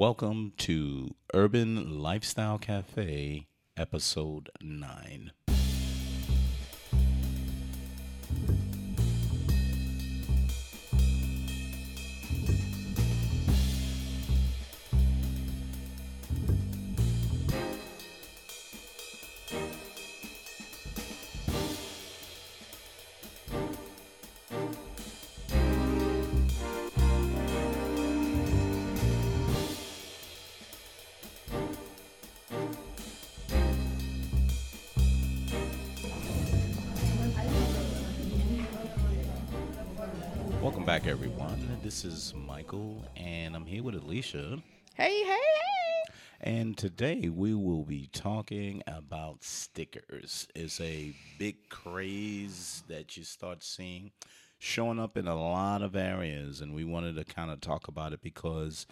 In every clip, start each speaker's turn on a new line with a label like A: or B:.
A: Welcome to Urban Lifestyle Cafe, episode 9. This is Michael, and I'm here with Alicia.
B: Hey, hey, hey.
A: And today we will be talking about stickers. It's a big craze that you start seeing showing up in a lot of areas, and we wanted to kind of talk about it because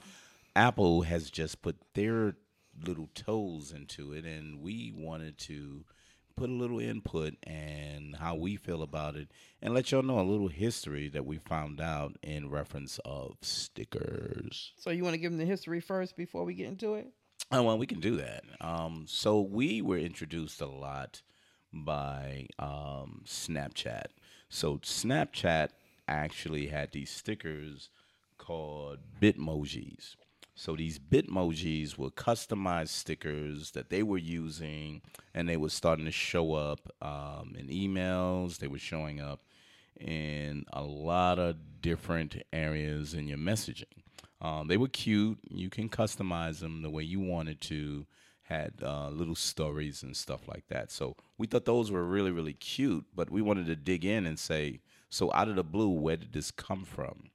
A: Apple has just put their little toes into it, and we wanted to put a little input and how we feel about it and let y'all know a little history that we found out in reference of stickers.
B: So you want to give them the history first before we get into it?
A: Oh, well, we can do that. Um, so we were introduced a lot by um, Snapchat. So Snapchat actually had these stickers called Bitmojis. So these Bitmojis were customized stickers that they were using, and they were starting to show up um, in emails. They were showing up in a lot of different areas in your messaging. Um, they were cute. You can customize them the way you wanted to. Had uh, little stories and stuff like that. So we thought those were really, really cute. But we wanted to dig in and say, so out of the blue, where did this come from?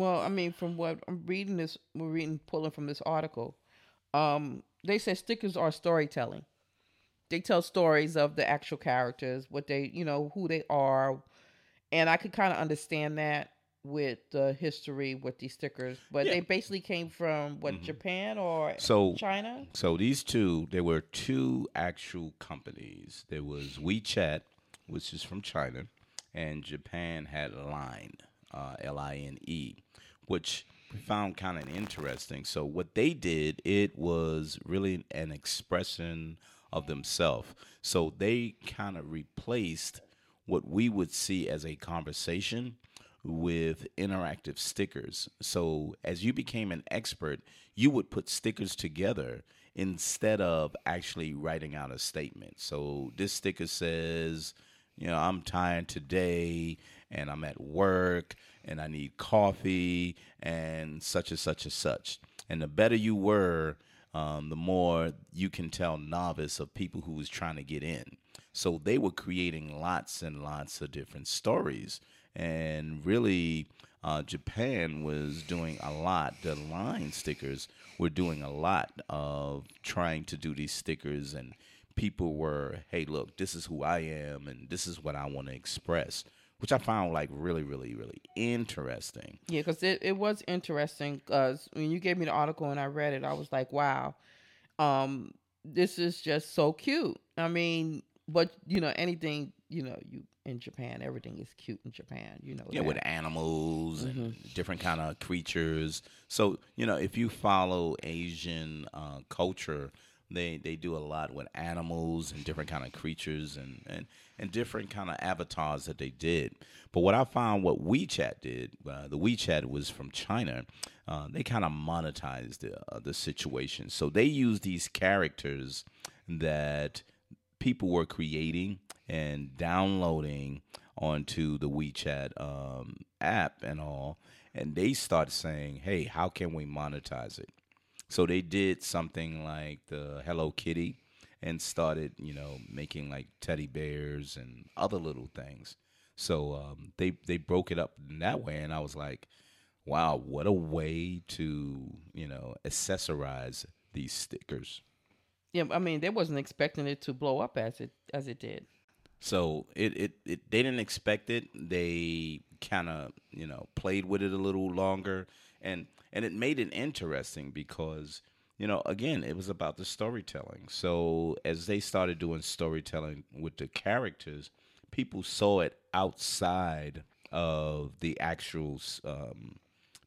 B: Well, I mean, from what I'm reading this, we're reading pulling from this article. Um, they say stickers are storytelling. They tell stories of the actual characters, what they, you know, who they are, and I could kind of understand that with the history with these stickers. But
A: Yeah.
B: they basically came from what
A: Mhm.
B: Japan or
A: So
B: China.
A: So these two, there were two actual companies. There was WeChat, which is from China, and Japan had Line, uh, L I N E, which we found kind of interesting. So what they did, it was really an expression of themselves. So they kind of replaced what we would see as a conversation with interactive stickers. So as you became an expert, you would put stickers together instead of actually writing out a statement. So this sticker says, you know, I'm tired today and I'm at work and I need coffee and such and such and such. And the better you were, um, the more you can tell novice of people who was trying to get in. So they were creating lots and lots of different stories. And really, uh, Japan was doing a lot. The line stickers were doing a lot of trying to do these stickers, and people were, hey, look, this is who I am, and this is what I want to express, which I found like really, really, really interesting.
B: Yeah, because it, it was interesting. Because when you gave me the article and I read it, I was like, wow, um, this is just so cute. I mean, but you know, anything you know, you in Japan, everything is cute in Japan. You know,
A: yeah,
B: that.
A: with animals and
B: Mhm.
A: different kind of creatures. So you know, if you follow Asian uh, culture, they they do a lot with animals and different kind of creatures and and and different kind of avatars that they did. But what I found, what WeChat did, uh, the WeChat was from China. Uh, they kind of monetized the uh, the situation. So they used these characters that people were creating and downloading onto the WeChat um, app and all, and they started saying, "Hey, how can we monetize it?" So they did something like the Hello Kitty and started, you know, making like teddy bears and other little things. So um, they they broke it up in that way, and I was like, "Wow, what a way to you know accessorize these stickers."
B: yeah. I mean, they wasn't expecting it to blow up as it as it did.
A: So it, it, it they didn't expect it. They kind of you know played with it a little longer, and and it made it interesting because you know again it was about the storytelling. So as they started doing storytelling with the characters, people saw it outside of the actual um,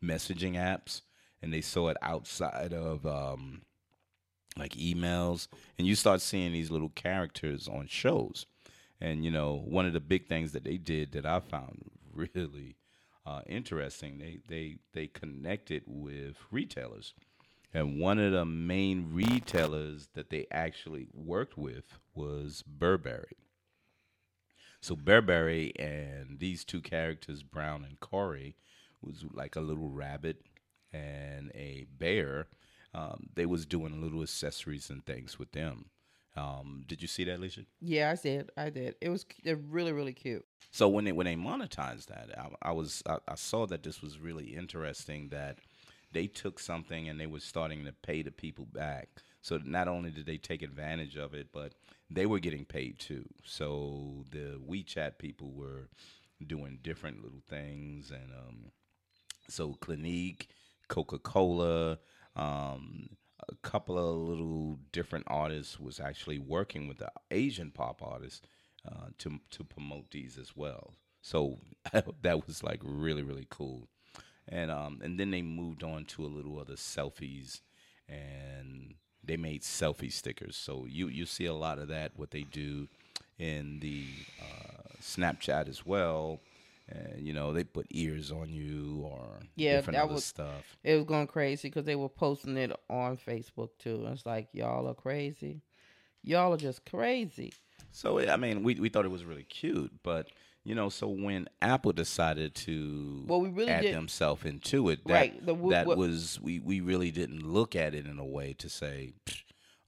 A: messaging apps, and they saw it outside of um, like emails, and you start seeing these little characters on shows. And you know, one of the big things that they did that I found really uh, interesting, they they they connected with retailers. And one of the main retailers that they actually worked with was Burberry. So Burberry and these two characters, Brown and Cony, was like a little rabbit and a bear. Um, they was doing little accessories and things with them. Um, did you see that, Alicia?
B: Yeah, I did. I did. It was they're really really cute.
A: So when they when they monetized that, I, I was I, I, saw that this was really interesting that they took something and they were starting to pay the people back. So not only did they take advantage of it, but they were getting paid too. So the WeChat people were doing different little things, and um, so Clinique, Coca Cola. Um, a couple of little different artists was actually working with the Asian pop artists uh, to to promote these as well. So that was like really really cool, and um and then they moved on to a little other selfies, and they made selfie stickers. So you you see a lot of that what they do in the uh, Snapchat as well and you know they put ears on you or yeah, different that other was, stuff.
B: It was going crazy because they were posting it on Facebook too. It's like y'all are crazy, y'all are just crazy.
A: So I mean, we we thought it was really cute, but you know, so when Apple decided to well, we really add themselves into it, that, right? The, that what, was we we really didn't look at it in a way to say.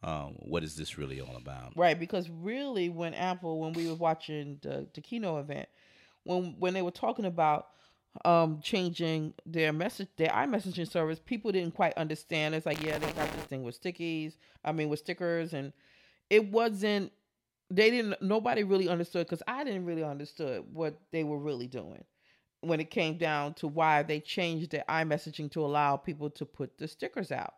A: Um, what is this really all about?
B: Right, because really, when Apple, when we were watching the, the keynote event, when when they were talking about um changing their message their iMessaging service, people didn't quite understand. It's like, yeah, they got this thing with stickies, I mean with stickers and it wasn't they didn't nobody really understood because I didn't really understood what they were really doing when it came down to why they changed their iMessaging to allow people to put the stickers out.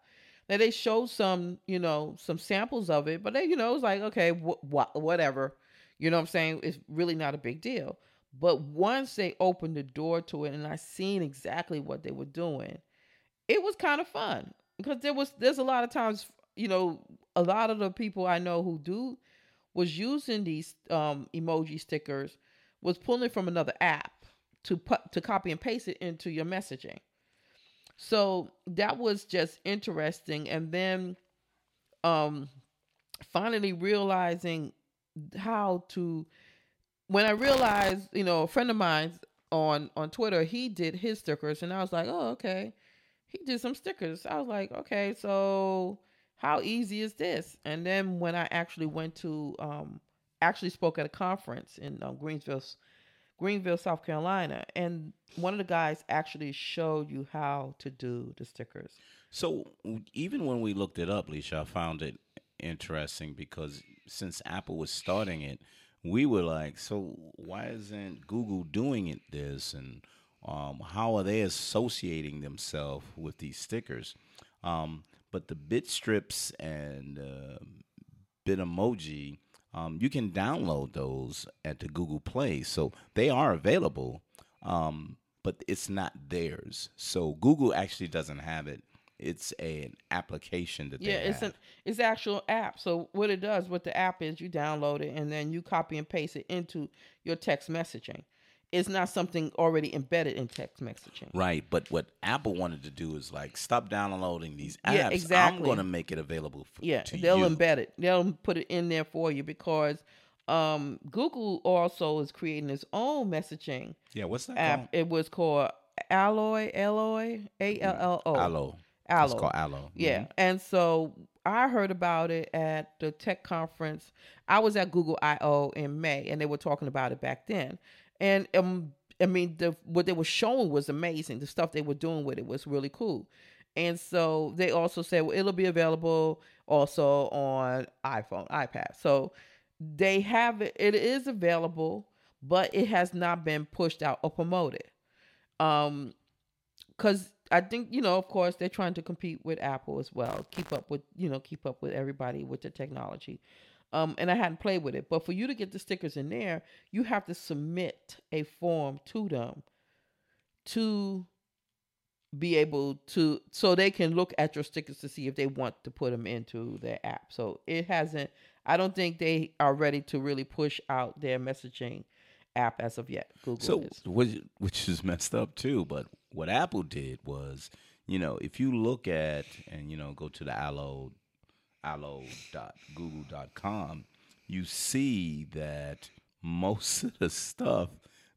B: Now they showed some, you know, some samples of it, but they, you know, it was like, okay, wh- wh- whatever. You know what I'm saying? It's really not a big deal. But once they opened the door to it and I seen exactly what they were doing, it was kind of fun because there was there's a lot of times, you know, a lot of the people I know who do was using these um, emoji stickers was pulling it from another app to put to copy and paste it into your messaging. So that was just interesting and then um finally realizing how to when I realized, you know, a friend of mine on on Twitter, he did his stickers, and I was like, oh, okay. He did some stickers. I was like, okay, so how easy is this? And then when I actually went to, um, actually spoke at a conference in um, Greenville, Greenville, South Carolina, and one of the guys actually showed you how to do the stickers.
A: So even when we looked it up, Leisha, I found it interesting because since Apple was starting it, we were like, so why isn't Google doing it this? And um, how are they associating themselves with these stickers? Um, but the Bitstrips and uh, Bitmoji, um, you can download those at the Google Play. So they are available, um, but it's not theirs. So Google actually doesn't have it it's a, an application that
B: yeah, it's
A: have.
B: an it's actual app. So what it does, what the app is, you download it and then you copy and paste it into your text messaging. It's not something already embedded in text messaging.
A: Right, but what Apple wanted to do is like stop downloading these apps. Yeah, exactly. I'm going to make it available for
B: yeah.
A: they'll
B: you. embed it. They'll put it in there for you because um, Google also is creating its own messaging.
A: Yeah, what's that
B: app?
A: Called?
B: It was called Alloy, Alloy, A L L O.
A: Allo.
B: Allo.
A: It's called Allo.
B: Yeah. Mm-hmm. And so I heard about it at the tech conference. I was at Google I/O in May, and they were talking about it back then. And um, I mean, the what they were showing was amazing. The stuff they were doing with it was really cool. And so they also said, well, it'll be available also on iPhone, iPad. So they have it. It is available, but it has not been pushed out or promoted. Um, because I think you know, of course, they're trying to compete with Apple as well, keep up with you know, keep up with everybody with the technology. Um, and I hadn't played with it, but for you to get the stickers in there, you have to submit a form to them to be able to so they can look at your stickers to see if they want to put them into their app. So it hasn't I don't think they are ready to really push out their messaging app as of yet. Google
A: So,
B: is.
A: which, which is messed up too. But what Apple did was, you know, if you look at and you know go to the allo, allo.google.com, you see that most of the stuff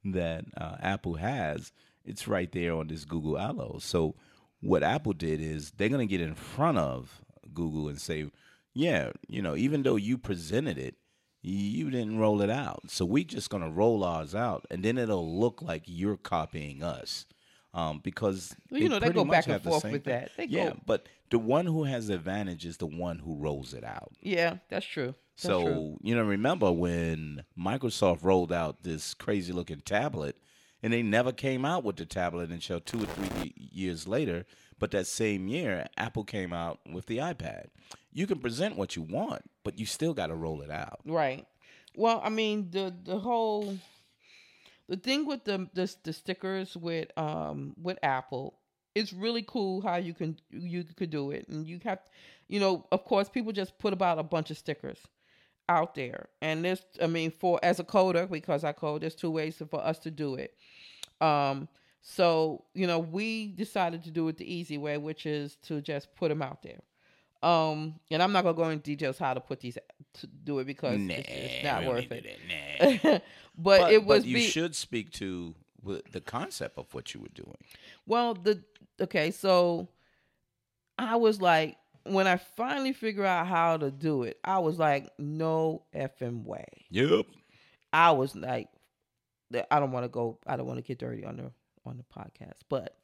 A: that uh, Apple has, it's right there on this Google Allo. So, what Apple did is they're gonna get in front of Google and say, yeah, you know, even though you presented it, you didn't roll it out. So we're just gonna roll ours out, and then it'll look like you're copying us, um, because
B: Well, you know, they go back and forth with
A: thing.
B: that. They
A: yeah,
B: go-
A: but the one who has the advantage is the one who rolls it out.
B: Yeah, that's true. That's
A: so
B: true.
A: you know, remember when Microsoft rolled out this crazy looking tablet, and they never came out with the tablet until two or three years later. But that same year, Apple came out with the iPad. You can present what you want, but you still got to roll it out.
B: Right. Well, I mean the the whole the thing with the the, the stickers with um with Apple, it's really cool how you can you could do it, and you have, you know, of course, people just put about a bunch of stickers out there, and this, I mean, for as a coder because I code, there's two ways for us to do it. Um, so you know, we decided to do it the easy way, which is to just put them out there. Um, and I'm not gonna go into details how to put these to do it because it's, it's not worth it.
A: to do that, nah.
B: but,
A: but,
B: it was
A: but you
B: be-
A: should speak to the concept of what you were doing.
B: well the okay so i was like when i finally figure out how to do it i was like no effing way
A: Yep.
B: i was like i don't want to go i don't want to get dirty on the on the podcast but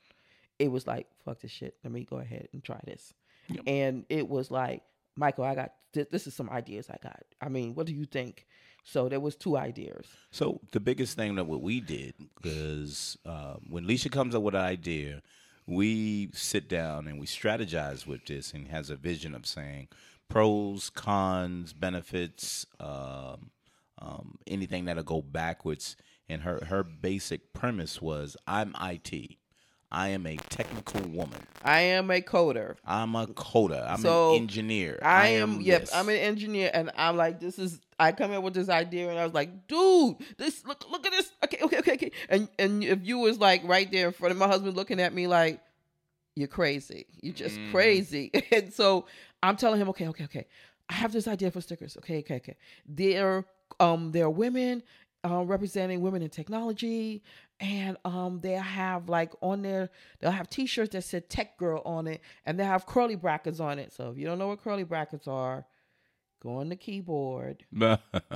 B: it was like fuck this shit let me go ahead and try this
A: Yep.
B: and it was like michael i got th- this is some ideas i got i mean what do you think so there was two ideas
A: So the biggest thing that what we did was uh, when Leisha comes up with an idea, we sit down and we strategize with this and has a vision of saying pros, cons, benefits, um, um, anything that'll go backwards. And her her basic premise was, I'm IT. I am a technical woman.
B: i am a coder
A: I'm a coder. I'm
B: So,
A: an engineer.
B: I, am, yep,
A: this.
B: I'm an engineer, and I'm like, this is. I come in with this idea, and I was like, dude, this look, look at this. Okay, okay, okay, okay. And and if you was like right there in front of my husband, looking at me like, you're crazy, you're just
A: Mhm.
B: crazy. And so I'm telling him, okay, okay, okay. I have this idea for stickers. Okay, okay, okay. They're um they're women uh, representing women in technology, and um they have like on their they'll have T-shirts that said "Tech Girl" on it, and they have curly brackets on it. So if you don't know what curly brackets are, go on the keyboard,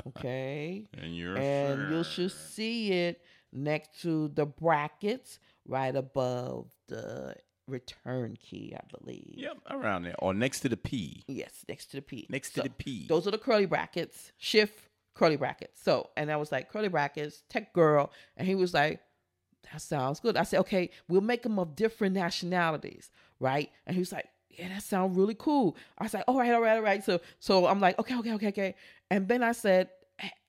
B: okay,
A: and you're
B: and you should see it next to the brackets right above the return key, I believe.
A: Yep, around there or next to the P.
B: Yes, next to the P.
A: Next
B: So,
A: to the P.
B: Those are the curly brackets. Shift curly brackets. So, and I was like, curly brackets, tech girl. And he was like, that sounds good. I said, okay, we'll make them of different nationalities, right? And he was like, yeah, that sounds really cool. I was like, all right, all right, all right. So, so I'm like, okay, okay, okay, okay. And then I said,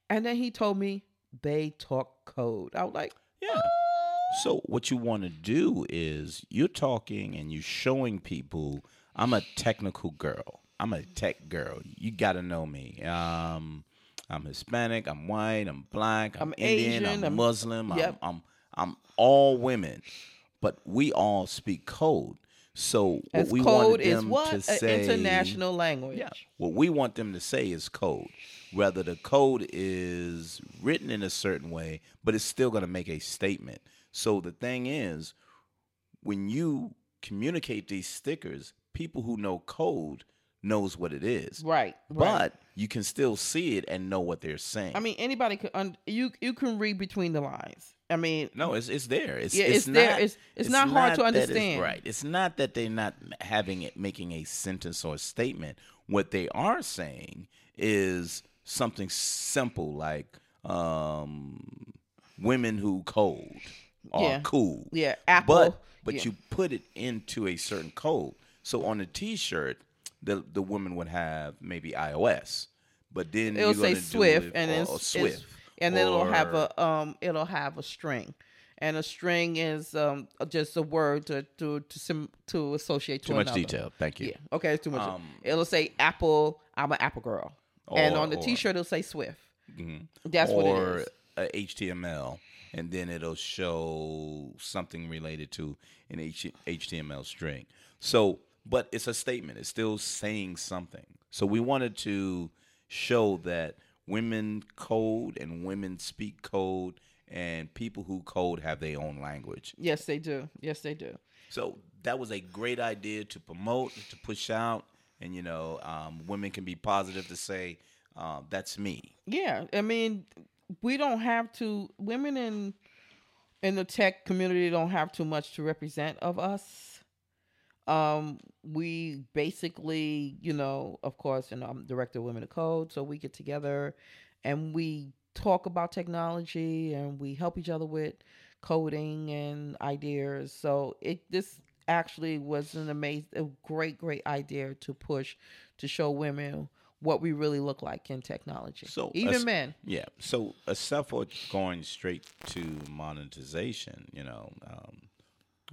B: and then he told me they talk code. I was like,
A: Yeah. So what you want to do is you're talking and you're showing people I'm a technical girl. I'm a tech girl. You got to know me. Um, I'm Hispanic. I'm white. I'm black. I'm,
B: I'm
A: Indian.
B: Asian,
A: I'm
B: I'm-
A: Muslim.
B: yep.
A: I'm, I'm I'm all women, but we all speak code. So what
B: as
A: we
B: code
A: wanted
B: is
A: them
B: what?
A: to
B: An
A: say,
B: international language.
A: yeah. What we want them to say is code. Whether the code is written in a certain way, but it's still going to make a statement. So the thing is, when you communicate these stickers, people who know code knows what it is.
B: Right. right.
A: But you can still see it and know what they're saying.
B: I mean, anybody could. Un- you you can read between the lines. I mean,
A: no, it's it's there. It's
B: Yeah,
A: it's,
B: it's there.
A: not-
B: It's- it's not hard to
A: it's-
B: understand.
A: right. It's not that they're not having it making a sentence or a statement. What they are saying is something simple like um, women who code are
B: Yeah.
A: cool.
B: yeah, Apple.
A: But but
B: yeah.
A: you put it into a certain code. So on a T-shirt, the the woman would have maybe iOS, but then
B: it'll say Swift,
A: it-
B: and
A: or,
B: then
A: or
B: it's-
A: Swift,
B: and then it'll have a um, it'll have a string, and a string is um just a word to to to sim, to associate to
A: Too much
B: another.
A: detail. Thank you.
B: Yeah. Okay, it's too much.
A: Um,
B: it'll say Apple. I'm an Apple girl, and on the
A: or-
B: T-shirt it'll say Swift.
A: Mhm.
B: That's
A: or
B: what it is.
A: a HTML, and then it'll show something related to an H- HTML string. So, but it's a statement. It's still saying something. So we wanted to show that women code and women speak code, and people who code have their own language.
B: Yes, they do. Yes, they do.
A: So that was a great idea to promote, to push out, and you know, um, women can be positive to say, uh, "That's me."
B: Yeah, I mean, we don't have to. Women in in the tech community don't have too much to represent of us. Um, we basically, you know, of course, and I'm director of Women of Code, so we get together and we talk about technology and we help each other with coding and ideas. So it this actually was an amazing, a great, great idea to push to show women what we really look like in technology.
A: So,
B: even
A: as-
B: men.
A: Yeah. So except for going straight to monetization, you know, um,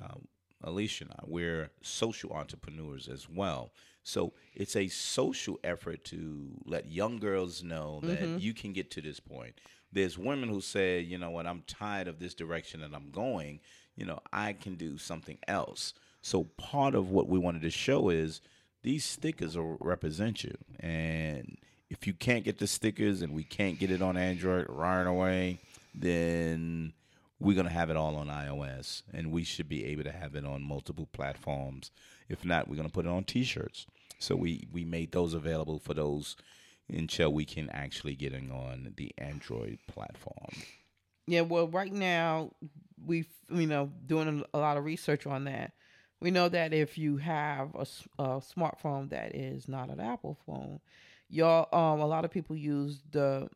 A: um, Alicia and I, we're social entrepreneurs as well. So it's a social effort to let young girls know that mm-hmm. you can get to this point. There's women who say, you know what, I'm tired of this direction that I'm going. You know, I can do something else. So part of what we wanted to show is these stickers will represent you. And if you can't get the stickers and we can't get it on Android right away, then we're going to have it all on iOS and we should be able to have it on multiple platforms. If not, we're going to put it on t-shirts. So we, we made those available for those until we can actually get it on the Android platform.
B: Yeah, well, right now we've you know, doing a lot of research on that. We know that if you have a smartphone that is not an Apple phone, y'all, um, a lot of people use the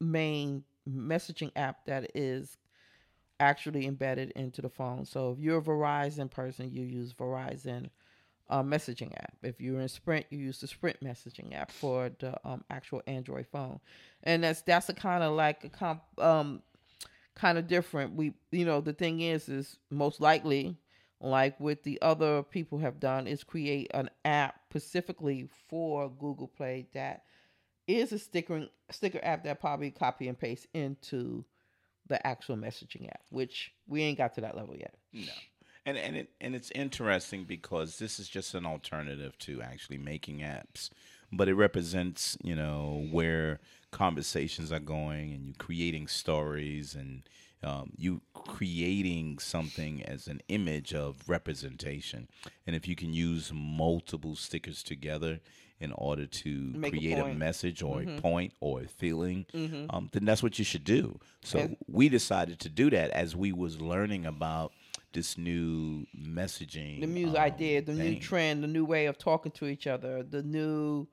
B: main messaging app that is actually embedded into the phone. So if you're a Verizon person, you use Verizon uh, messaging app. If you're in Sprint, you use the Sprint messaging app for the um, actual Android phone, and that's that's a kind of like a comp, um, kind of different. We, you know, the thing is, is most likely, like what the other people have done, is create an app specifically for Google Play that is a sticker sticker app that probably copy and paste into the actual messaging app, which we ain't got to that level yet.
A: No. And and it and it's interesting because this is just an alternative to actually making apps, but it represents you know where conversations are going, and you creating stories, and um, you creating something as an image of representation. And if you can use multiple stickers together in order to
B: Make
A: create a,
B: point.
A: message or a point or a feeling,
B: Mm-hmm.
A: um, then that's what you should do. So
B: And-
A: we decided to do that as we was learning about this new messaging.
B: the new
A: um,
B: idea, the new trend, the new way of talking to each other, the new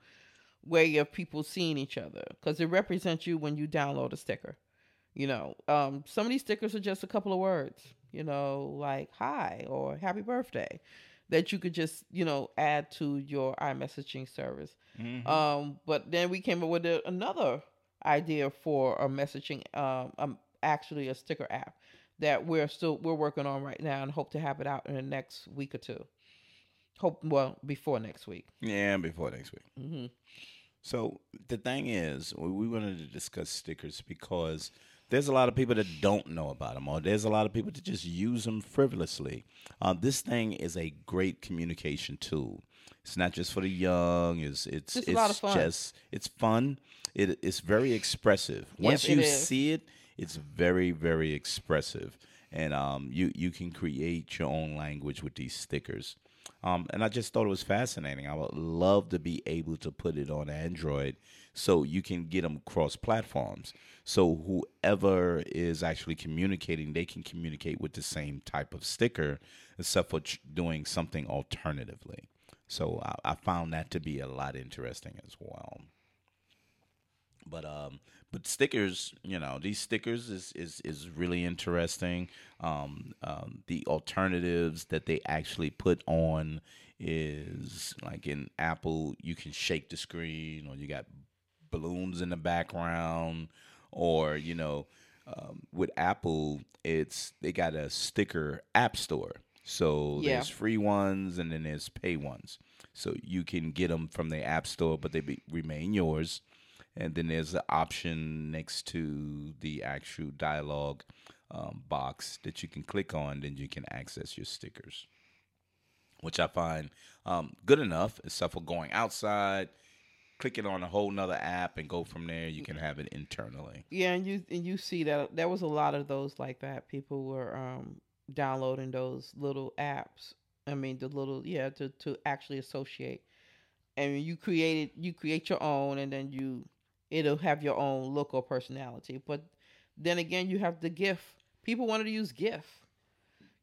B: way of people seeing each other, because it represents you when you download a sticker. You know, um, some of these stickers are just a couple of words. You know, like "Hi" or "Happy Birthday," that you could just you know add to your iMessaging service.
A: Mhm.
B: Um, but then we came up with a, another idea for a messaging, um, um, actually a sticker app that we're still we're working on right now and hope to have it out in the next week or two. Hope well before next week.
A: yeah, before next week.
B: Mm-hmm.
A: So the thing is, we we wanted to discuss stickers because there's a lot of people that don't know about them, or there's a lot of people that just use them frivolously. Uh, this thing is a great communication tool. It's not just for the young. It's it's
B: It's a
A: it's
B: lot of fun.
A: just it's fun. It it's very expressive. Once
B: Yes,
A: you
B: is.
A: see it, it's very very expressive, and um you you can create your own language with these stickers. Um, and I just thought it was fascinating. I would love to be able to put it on Android so you can get them cross platforms. So whoever is actually communicating, they can communicate with the same type of sticker, except for tr- doing something alternatively. So I, I found that to be a lot interesting as well. But um, but stickers, you know, these stickers is is is really interesting. Um, um, the alternatives that they actually put on is like in Apple, you can shake the screen, or you got balloons in the background, or you know, um, with Apple, it's they got a sticker app store. So
B: Yeah.
A: there's free ones and then there's pay ones. So you can get them from the app store, but they be, remain yours. And then there's an option next to the actual dialogue um, box that you can click on. Then you can access your stickers, which I find um, good enough, except for going outside, clicking on a whole nother app and go from there. You can have it internally.
B: Yeah, and you and you see that there was a lot of those like that. People were um downloading those little apps. I mean, the little yeah to to actually associate. And you created you create your own, and then you it'll have your own look or personality. But then again, you have the GIF. People wanted to use GIF,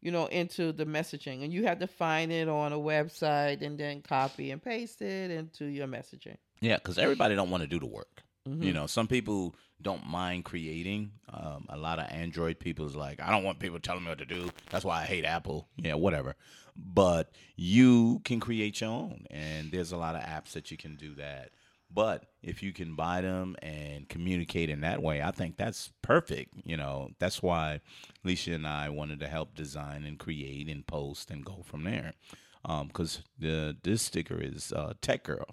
B: you know, into the messaging, and you had to find it on a website and then copy and paste it into your messaging.
A: Yeah, because everybody don't want to do the work.
B: Mhm.
A: You know, some people don't mind creating. Um, a lot of Android people is like, I don't want people telling me what to do. That's why I hate Apple. Yeah, whatever. But you can create your own, and there's a lot of apps that you can do that. But if you can buy them and communicate in that way, I think that's perfect. You know, that's why Alicia and I wanted to help design and create and post and go from there. Because the this sticker is uh, Tech Girl.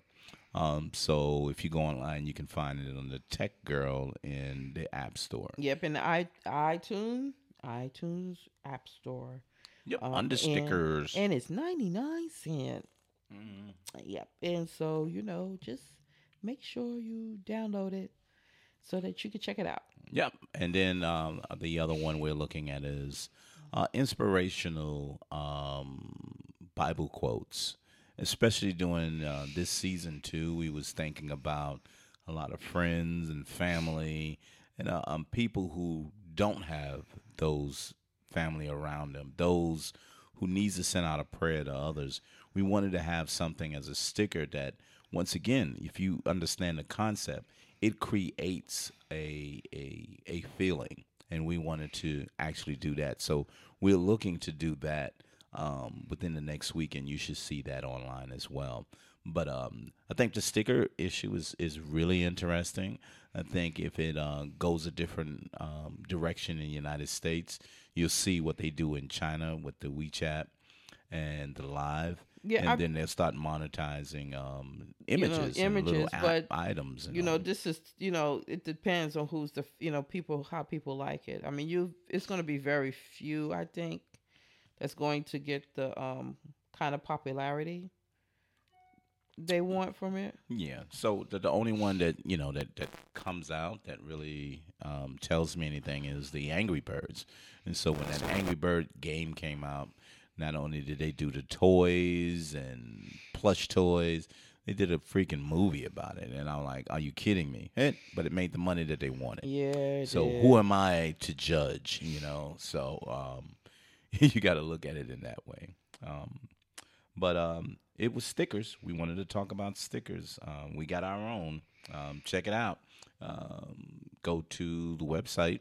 A: Um, so if you go online, you can find it on the Tech Girl in the App Store.
B: Yep, in the i iTunes iTunes App Store.
A: Yep,
B: Um,
A: under stickers.
B: and it's 99 cent
A: Mhm.
B: yep and so you know just make sure you download it so that you can check it out
A: Yep, and then um, the other one we're looking at is uh, inspirational um, Bible quotes, especially during uh, this season too. We was thinking about a lot of friends and family and uh, um, people who don't have those family around them, those who needs to send out a prayer to others. We wanted to have something as a sticker that, once again, if you understand the concept, it creates a a a feeling, and we wanted to actually do that. So we're looking to do that um, within the next week, and you should see that online as well. But um, I think the sticker issue is, is really interesting. I think if it uh, goes a different um, direction in the United States, you'll see what they do in China with the WeChat and the Line.
B: Yeah,
A: and
B: I-
A: then they'll start monetizing um,
B: You know,
A: images, and little app
B: but,
A: items. And
B: you know
A: all.
B: this is you know it depends on who's the you know people how people like it i mean you it's going to be very few i think that's going to get the um kind of popularity they want from it
A: Yeah. So the, the only one that you know that that comes out that really um, tells me anything is the Angry Birds. And so when that Angry Bird game came out, not only did they do the toys and plush toys, they did a freaking movie about it. And I'm like, are you kidding me? Eh, But it made the money that they wanted.
B: yeah
A: So
B: did.
A: who am I to judge? You know, so um, you got to look at it in that way. Um, but um, it was stickers. We wanted to talk about stickers. Um, we got our own. Um, check it out. Um, go to the website.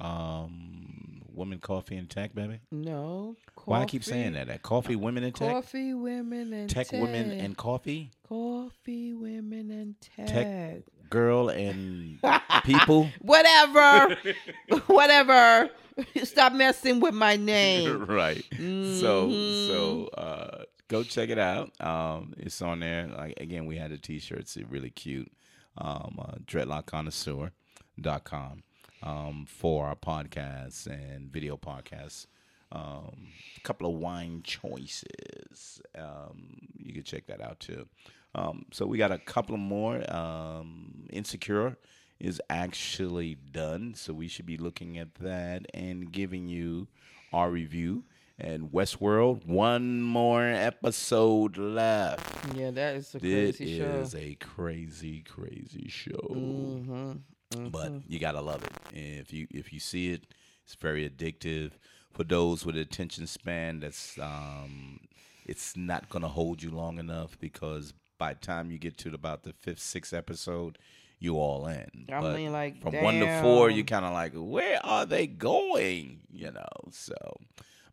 A: Um, Women Coffee and Tech, baby.
B: no
A: Why I keep saying that? That coffee, women and tech,
B: coffee women and
A: tech, women and coffee,
B: coffee women and tech,
A: Tech- girl and people.
B: whatever whatever stop messing with my name
A: right. So
B: Mhm.
A: so uh, go check it out. Um, it's on there. Like again, we had the t-shirts. It's really cute. Um, uh, dreadlockconnoisseur.com um, for our podcasts and video podcasts. Um, a couple of wine choices. Um, you can check that out too. Um, so we got a couple of more. Um, Insecure is actually done, so we should be looking at that and giving you our review. And Westworld, one more episode left.
B: yeah that is a
A: It
B: crazy show
A: is a crazy, crazy show
B: mm-hmm.
A: But you gotta love it. And If you if you see it, it's very addictive. For those with attention span, that's um, it's not gonna hold you long enough because by the time you get to about the fifth, sixth episode, you all in.
B: I
A: But
B: mean, like,
A: from one to four,
B: damn.
A: you kind of like, where are they going? You know, so.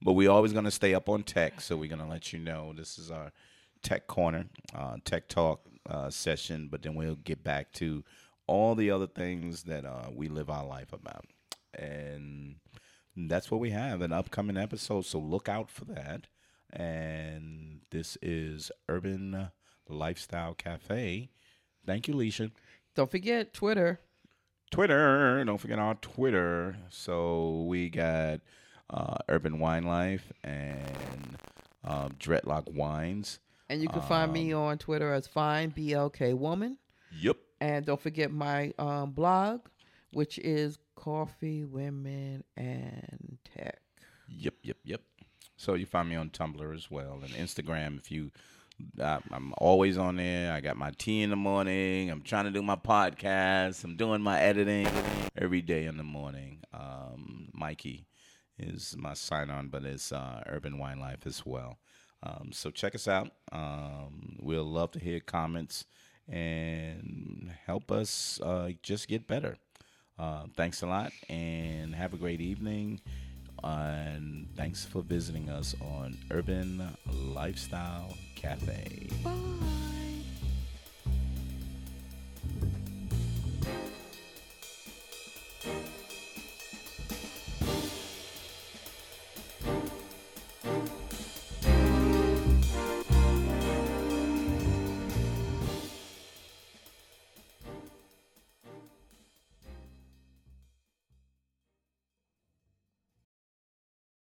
A: But we're always gonna stay up on tech, so we're gonna let you know this is our tech corner, uh, tech talk uh, session. But then we'll get back to all the other things that uh, we live our life about. and that's what we have an upcoming episode. So look out for that. And this is Urban Lifestyle Cafe. Thank you, Leisha.
B: Don't forget Twitter.
A: Twitter. Don't forget our Twitter. So we got uh, Urban Wine Life and um, Dreadlock Wines.
B: And you can find me
A: Um,
B: on Twitter as Fine BLK Woman.
A: Yep.
B: And don't forget my um, blog, which is Coffee, Women, and Tech.
A: Yep, yep, yep. So you find me on Tumblr as well and Instagram. If you, I, I'm always on there. I got my tea in the morning. I'm trying to do my podcast. I'm doing my editing every day in the morning. Um, Mikey is my sign on, but it's uh, Urban Wine Life as well. Um, so check us out. Um, we'll love to hear comments and help us uh, just get better. Uh, thanks a lot and have a great evening. And thanks for visiting us on Urban Lifestyle Cafe.
B: Bye.